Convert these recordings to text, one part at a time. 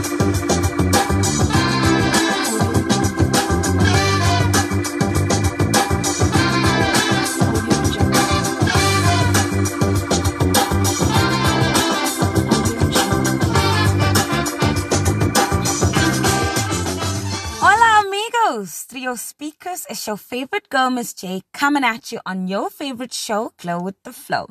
Trio Speakers is your favorite girl, Miss J, coming at you on your favorite show, Glow with the Flow.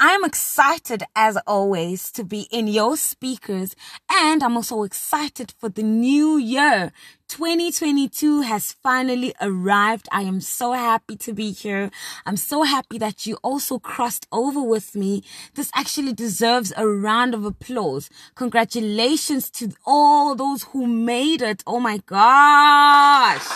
I'm excited, as always, to be in your speakers, and I'm also excited for the new year. 2022 has finally arrived. I am so happy to be here. I'm so happy that you also crossed over with me. This actually deserves a round of applause. Congratulations to all those who made it. Oh my gosh.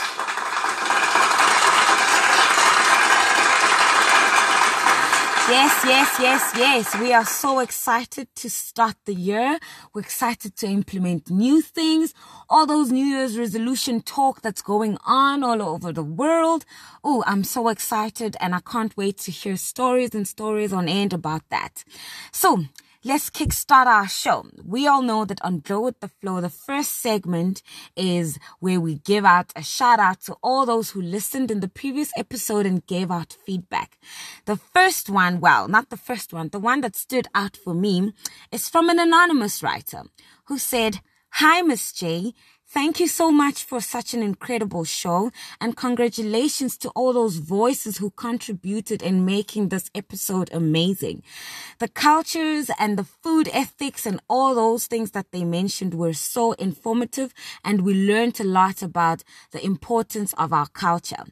Yes, yes, yes, yes. We are so excited to start the year. We're excited to implement new things. All those New Year's resolution talk that's going on all over the world. Oh, I'm so excited and I can't wait to hear stories and stories on end about that. So let's kickstart our show. We all know that on Glow with the Flow, the first segment is where we give out a shout out to all those who listened in the previous episode and gave out feedback. The first one, well, not the first one, the one that stood out for me is from an anonymous writer who said, Hi, Miss J. Thank you so much for such an incredible show and congratulations to all those voices who contributed in making this episode amazing. The cultures and the food ethics and all those things that they mentioned were so informative and we learned a lot about the importance of our culture.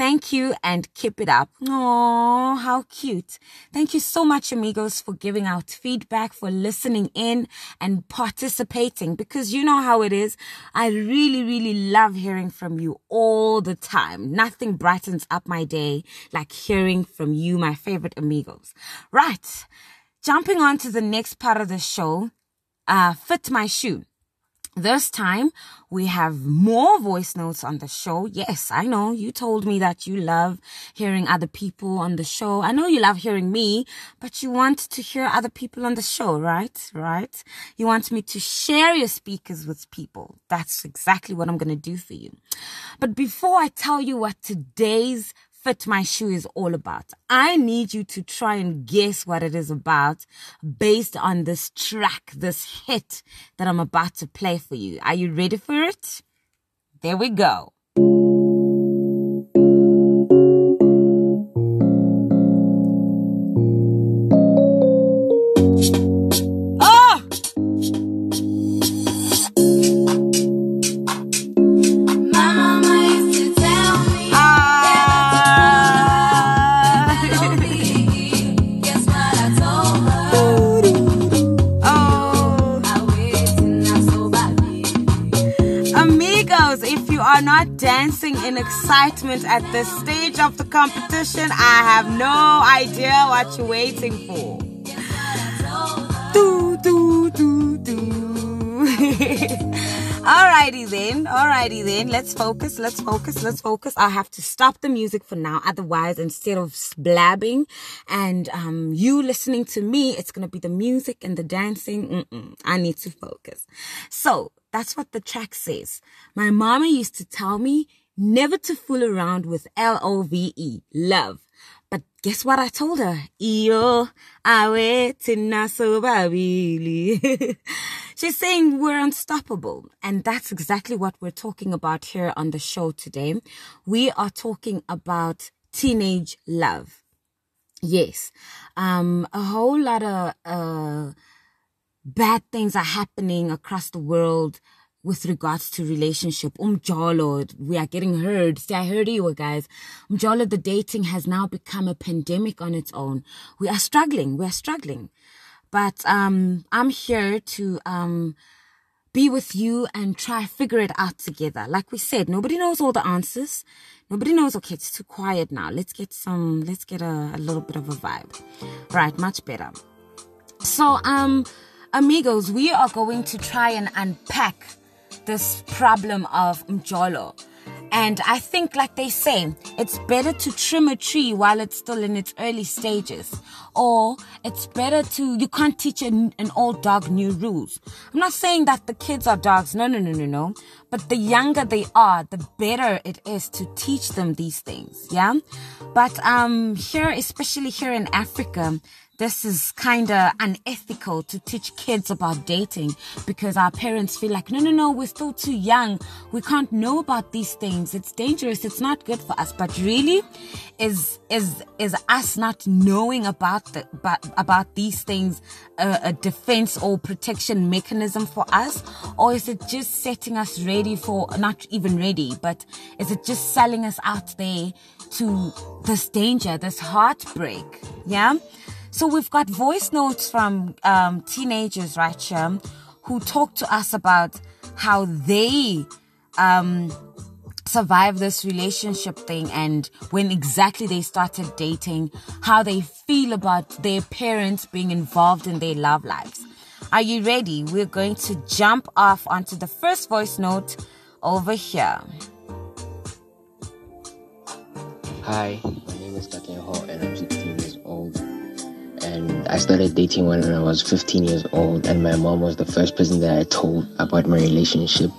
Thank you and keep it up. Oh, how cute. Thank you so much, amigos, for giving out feedback, for listening in and participating because you know how it is. I really, really love hearing from you all the time. Nothing brightens up my day like hearing from you, my favorite amigos. Right. Jumping on to the next part of the show, uh, fit my shoe. This time we have more voice notes on the show. Yes, I know you told me that you love hearing other people on the show. I know you love hearing me, but you want to hear other people on the show, right? Right? You want me to share your speakers with people. That's exactly what I'm going to do for you. But before I tell you what today's Fit My Shoe is all about. I need you to try and guess what it is about based on this track, this hit that I'm about to play for you. Are you ready for it? There we go. Dancing in excitement at this stage of the competition, I have no idea what you're waiting for. Do, do, do, do. Alrighty then, alrighty then. Let's focus, let's focus, let's focus. I have to stop the music for now. Otherwise, instead of blabbing and um, you listening to me, it's going to be the music and the dancing. Mm-mm. I need to focus. So that's what the track says. My mama used to tell me never to fool around with L-O-V-E, love. But guess what I told her? Iyo, awe babili. She's saying we're unstoppable. And that's exactly what we're talking about here on the show today. We are talking about teenage love. Yes. Um, a whole lot of, uh, bad things are happening across the world with regards to relationship. Umjolo, we are getting heard. See, I heard you guys. Umjolo, the dating has now become a pandemic on its own. We are struggling. We are struggling. But um, I'm here to um, be with you and try figure it out together. Like we said, nobody knows all the answers. Nobody knows. Okay, it's too quiet now. Let's get some. Let's get a, a little bit of a vibe. Right, much better. So um Amigos, we are going to try and unpack this problem of Mjolo. And I think, like they say, it's better to trim a tree while it's still in its early stages. Or it's better to, you can't teach an, an old dog new rules. I'm not saying that the kids are dogs. No, no, no, no, no. But the younger they are, the better it is to teach them these things. Yeah. But, um, here, especially here in Africa, this is kind of unethical to teach kids about dating because our parents feel like, no, no, no, we're still too young. We can't know about these things. It's dangerous. It's not good for us. But really, is, is, is us not knowing about the, about, about these things a, a defense or protection mechanism for us? Or is it just setting us ready for, not even ready, but is it just selling us out there to this danger, this heartbreak? Yeah. So we've got voice notes from um, teenagers, right, Shem, who talk to us about how they um, survive this relationship thing and when exactly they started dating, how they feel about their parents being involved in their love lives. Are you ready? We're going to jump off onto the first voice note over here. Hi, my name is Katenho and I'm 16 years old and I started dating when I was 15 years old, and my mom was the first person that I told about my relationship.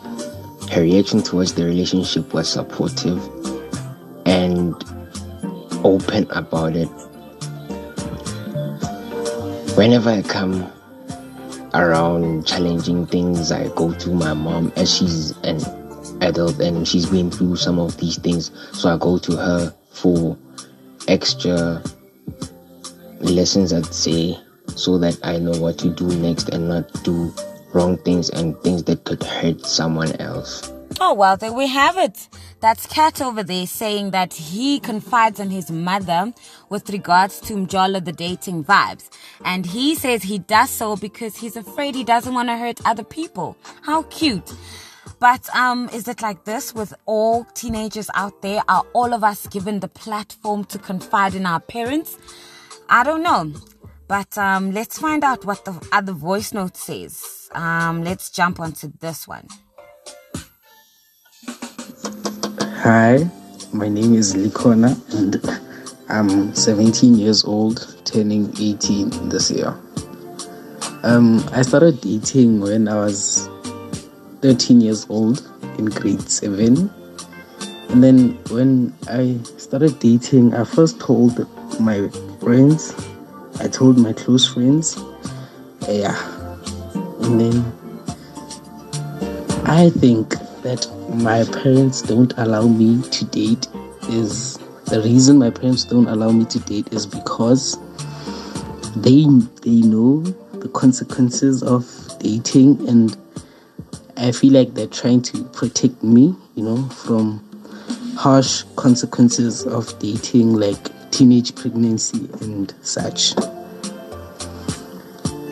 Her reaction towards the relationship was supportive and open about it. Whenever I come around challenging things, I go to my mom as she's an adult and she's been through some of these things, so I go to her for extra lessons I'd say so that I know what to do next and not do wrong things and things that could hurt someone else. Oh, well, there we have it. That's Cat over there saying that he confides in his mother with regards to Mjolo the dating vibes. And he says he does so because he's afraid he doesn't want to hurt other people. How cute. But um, is it like this with all teenagers out there? Are all of us given the platform to confide in our parents? I don't know. But um, let's find out what the other voice note says. Um, let's jump onto this one. Hi, my name is Likona and I'm 17 years old, turning 18 this year. Um, I started dating when I was 13 years old in grade 7. And then when I started dating, I first told my friends. I told my close friends. Eh, yeah. And then I think that my parents don't allow me to date is the reason my parents don't allow me to date is because they they know the consequences of dating and I feel like they're trying to protect me, you know, from harsh consequences of dating like teenage pregnancy and such.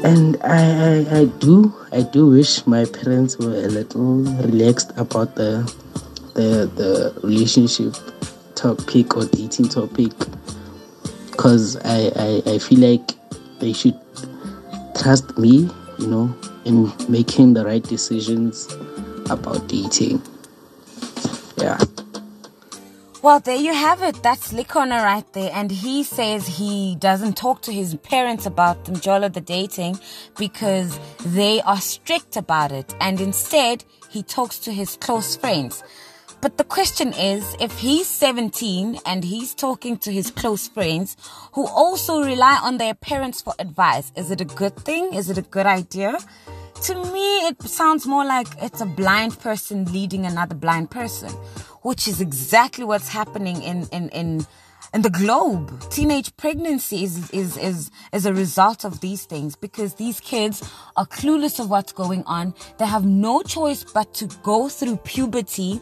And I, I, I do I do wish my parents were a little relaxed about the the the relationship topic or dating topic because I, I, I feel like they should trust me, you know, in making the right decisions about dating. Yeah. Well, there you have it. That's Likona right there. And he says he doesn't talk to his parents about the Mjolo the dating because they are strict about it. And instead, he talks to his close friends. But the question is, if he's 17 and he's talking to his close friends who also rely on their parents for advice, is it a good thing? Is it a good idea? To me, it sounds more like it's a blind person leading another blind person which is exactly what's happening in, in, in, in the globe. Teenage pregnancy is, is, is, is a result of these things because these kids are clueless of what's going on. They have no choice but to go through puberty.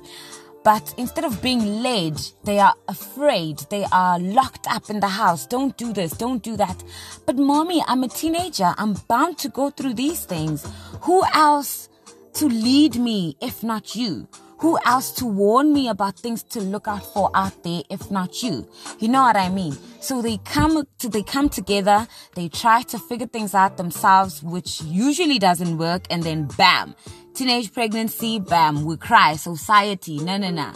But instead of being led, they are afraid. They are locked up in the house. Don't do this. Don't do that. But mommy, I'm a teenager. I'm bound to go through these things. Who else to lead me if not you? who else to warn me about things to look out for out there if not you? You know what I mean? So they come to, they come together, they try to figure things out themselves, which usually doesn't work, and then bam, teenage pregnancy, bam, we cry, society, no, no, no.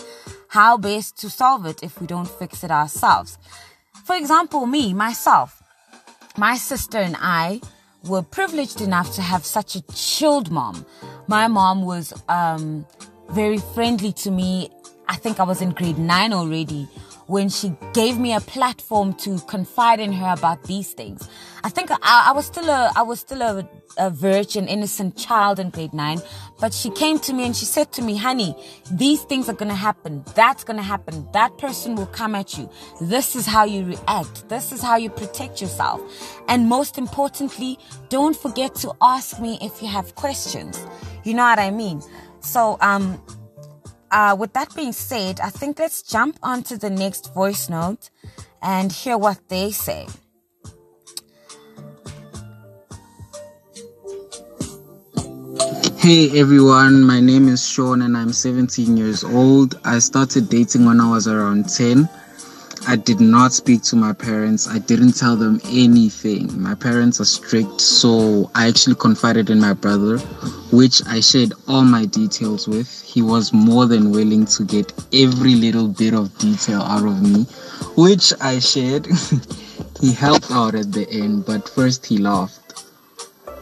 how best to solve it if we don't fix it ourselves. For example, me, myself, my sister and I were privileged enough to have such a chilled mom. My mom was um, very friendly to me. I think I was in grade nine already when she gave me a platform to confide in her about these things. I think I, I was still a I was still a, a virgin, innocent child in grade nine, but she came to me and she said to me, "Honey, these things are gonna happen. That's gonna happen. That person will come at you. This is how you react. This is how you protect yourself. And most importantly, don't forget to ask me if you have questions. You know what I mean? So um." uh, with that being said, I think let's jump onto the next voice note and hear what they say. Hey everyone, my name is Sean and I'm 17 years old. I started dating when I was around 10. I did not speak to my parents. I didn't tell them anything. My parents are strict, so I actually confided in my brother, which I shared all my details with. He was more than willing to get every little bit of detail out of me, which I shared. he helped out at the end, but first he laughed.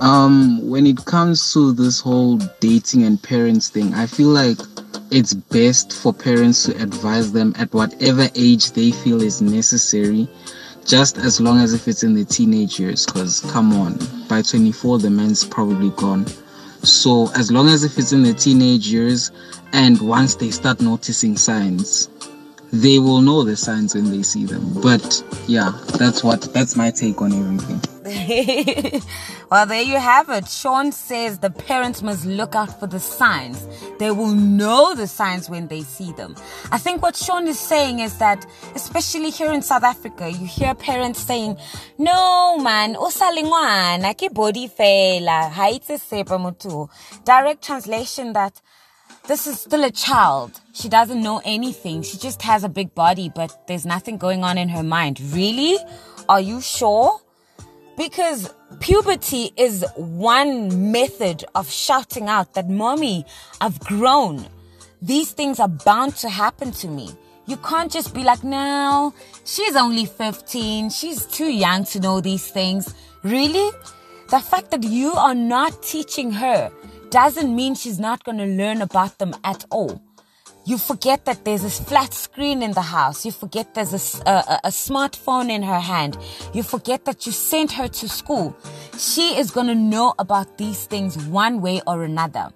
Um, when it comes to this whole dating and parents thing, I feel like it's best for parents to advise them at whatever age they feel is necessary, just as long as if it's in the teenage years. Because come on, by 24 the man's probably gone. So as long as if it's in the teenage years, and once they start noticing signs, they will know the signs when they see them. But yeah, that's what that's my take on everything. well, there you have it. Sean says the parents must look out for the signs. They will know the signs when they see them. I think what Sean is saying is that, especially here in South Africa, you hear parents saying, "No, man, usalingwana ki body fela, mutu." Direct translation that this is still a child. She doesn't know anything. She just has a big body, but there's nothing going on in her mind. Really? Are you sure? Because puberty is one method of shouting out that, mommy, I've grown. These things are bound to happen to me. You can't just be like, no, she's only 15. She's too young to know these things. Really? The fact that you are not teaching her doesn't mean she's not going to learn about them at all. You forget that there's a flat screen in the house. You forget there's a, a, a smartphone in her hand. You forget that you sent her to school. She is going to know about these things one way or another.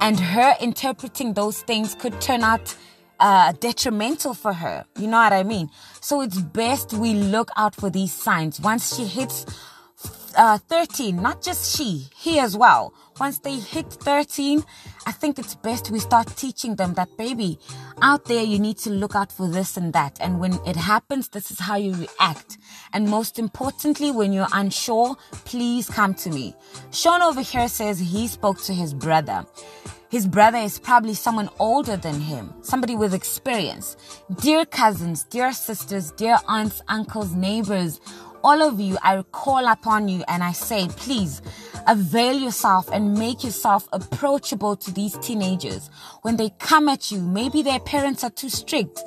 And her interpreting those things could turn out uh, detrimental for her. You know what I mean? So it's best we look out for these signs. Once she hits uh, 13, not just she, he as well. Once they hit 13, I think it's best we start teaching them that, baby, out there you need to look out for this and that. And when it happens, this is how you react. And most importantly, when you're unsure, please come to me. Sean over here says he spoke to his brother. His brother is probably someone older than him, somebody with experience. Dear cousins, dear sisters, dear aunts, uncles, neighbors, all of you, I call upon you and I say, please avail yourself and make yourself approachable to these teenagers. When they come at you, maybe their parents are too strict.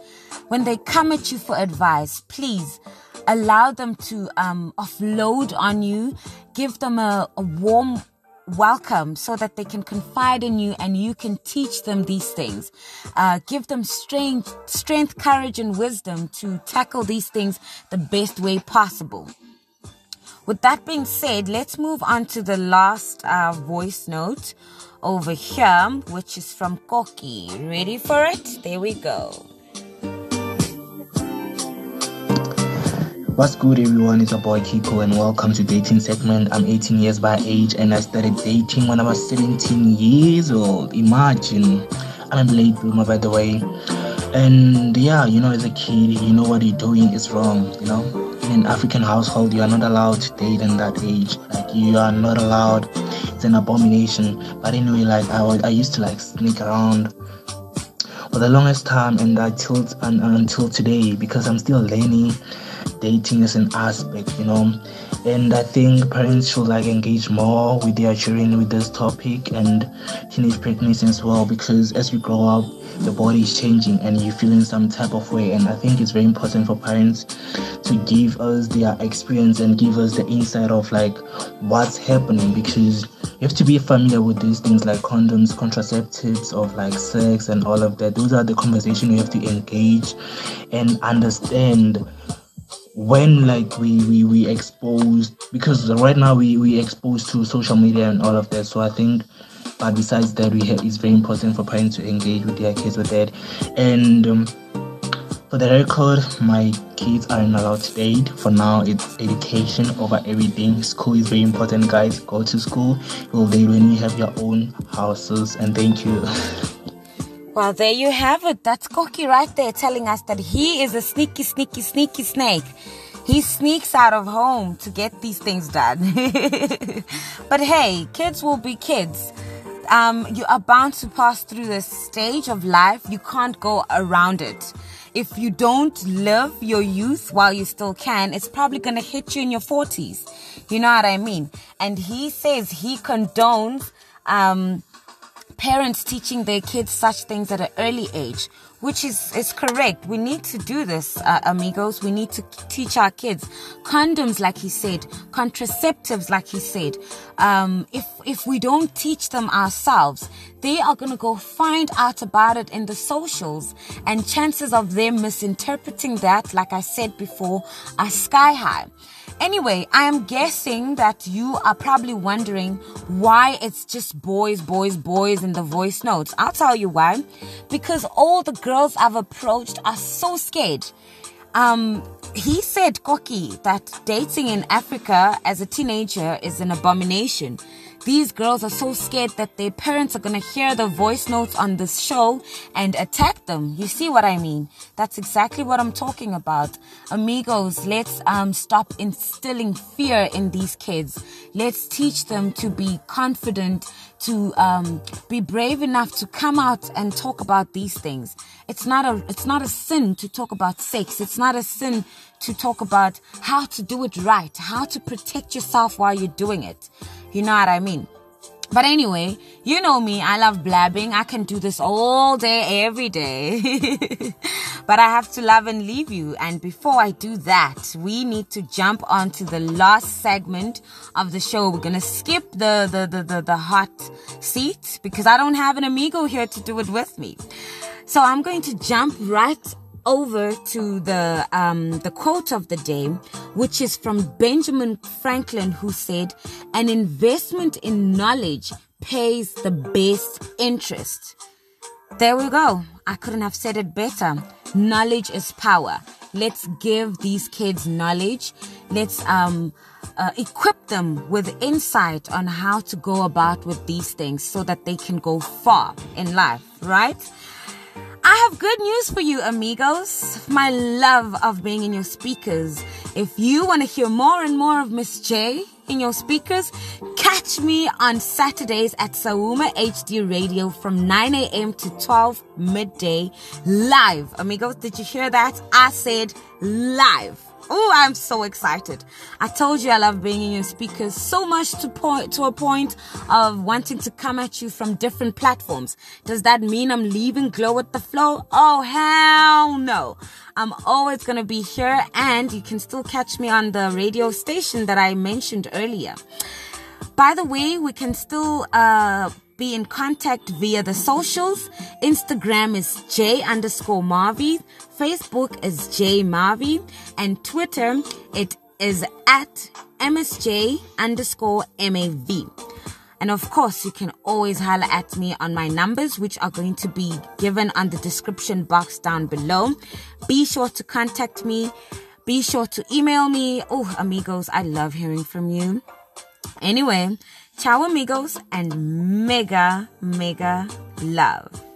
When they come at you for advice, please allow them to um, offload on you. Give them a, a warm welcome so that they can confide in you and you can teach them these things. Uh, give them strength, strength, courage, and wisdom to tackle these things the best way possible. With that being said, let's move on to the last uh, voice note over here, which is from Koki. Ready for it? There we go. What's good, everyone? It's your boy Kiko, and welcome to dating segment. I'm 18 years by age, and I started dating when I was 17 years old. Imagine, I'm a late bloomer, by the way. And yeah, you know, as a kid, you know what you're doing is wrong. You know, in an African household, you are not allowed to date in that age. Like you are not allowed. It's an abomination. But anyway, like I, I used to like sneak around for the longest time, and until until today, because I'm still learning dating is an aspect, you know. And I think parents should like engage more with their children with this topic and teenage pregnancy as well because as we grow up the body is changing and you feel in some type of way and I think it's very important for parents to give us their experience and give us the insight of like what's happening because you have to be familiar with these things like condoms, contraceptives, of like sex and all of that. Those are the conversation you have to engage and understand when like we we we exposed because right now we we exposed to social media and all of that. So i think but besides that we have it's very important for parents to engage with their kids with that. And um, for the record my kids aren't allowed to date for now it's education over everything. School is very important guys. Go to school. You'll date when you have your own houses? And thank you Well, there you have it. That's Koki right there telling us that he is a sneaky, sneaky, sneaky snake. He sneaks out of home to get these things done. but hey, kids will be kids. Um, you are bound to pass through this stage of life. You can't go around it. If you don't live your youth while you still can, it's probably going to hit you in your 40s. You know what I mean? And he says he condones um, parents teaching their kids such things at an early age, which is, is correct. We need to do this, uh, amigos. We need to teach our kids condoms, like he said, contraceptives, like he said. Um, if, if we don't teach them ourselves, they are going to go find out about it in the socials and chances of them misinterpreting that, like I said before, are sky high. Anyway, I am guessing that you are probably wondering why it's just boys, boys, boys in the voice notes. I'll tell you why. Because all the girls I've approached are so scared. Um, he said, Koki, that dating in Africa as a teenager is an abomination. These girls are so scared that their parents are going to hear the voice notes on this show and attack them. You see what I mean? That's exactly what I'm talking about. Amigos, let's um, stop instilling fear in these kids. Let's teach them to be confident, to um, be brave enough to come out and talk about these things. It's not a it's not a sin to talk about sex. It's not a sin to talk about how to do it right, how to protect yourself while you're doing it. You know what I mean? But anyway, you know me, I love blabbing. I can do this all day, every day. but I have to love and leave you. And before I do that, we need to jump on to the last segment of the show. We're gonna skip the, the, the, the, the hot seat because I don't have an amigo here to do it with me. So I'm going to jump right over to the um, the quote of the day, which is from Benjamin Franklin, who said, "An investment in knowledge pays the best interest." There we go. I couldn't have said it better. Knowledge is power. Let's give these kids knowledge. Let's um, uh, equip them with insight on how to go about with these things so that they can go far in life, right? I have good news for you, amigos. My love of being in your speakers. If you want to hear more and more of Miss J in your speakers, catch me on Saturdays at Sauma HD Radio from 9 a.m. to 12 midday live. Amigos, did you hear that? I said live. Oh, I'm so excited. I told you I love being in your speakers so much to point to a point of wanting to come at you from different platforms. Does that mean I'm leaving Glow with the Flow? Oh, hell no. I'm always going to be here and you can still catch me on the radio station that I mentioned earlier. By the way, we can still, uh, be in contact via the socials. Instagram is J underscore Marvy. Facebook is J Marvy. And Twitter, it is at MSJ underscore MAV. And of course, you can always holler at me on my numbers, which are going to be given on the description box down below. Be sure to contact me. Be sure to email me. Oh, amigos, I love hearing from you. Anyway, ciao amigos and mega, mega love.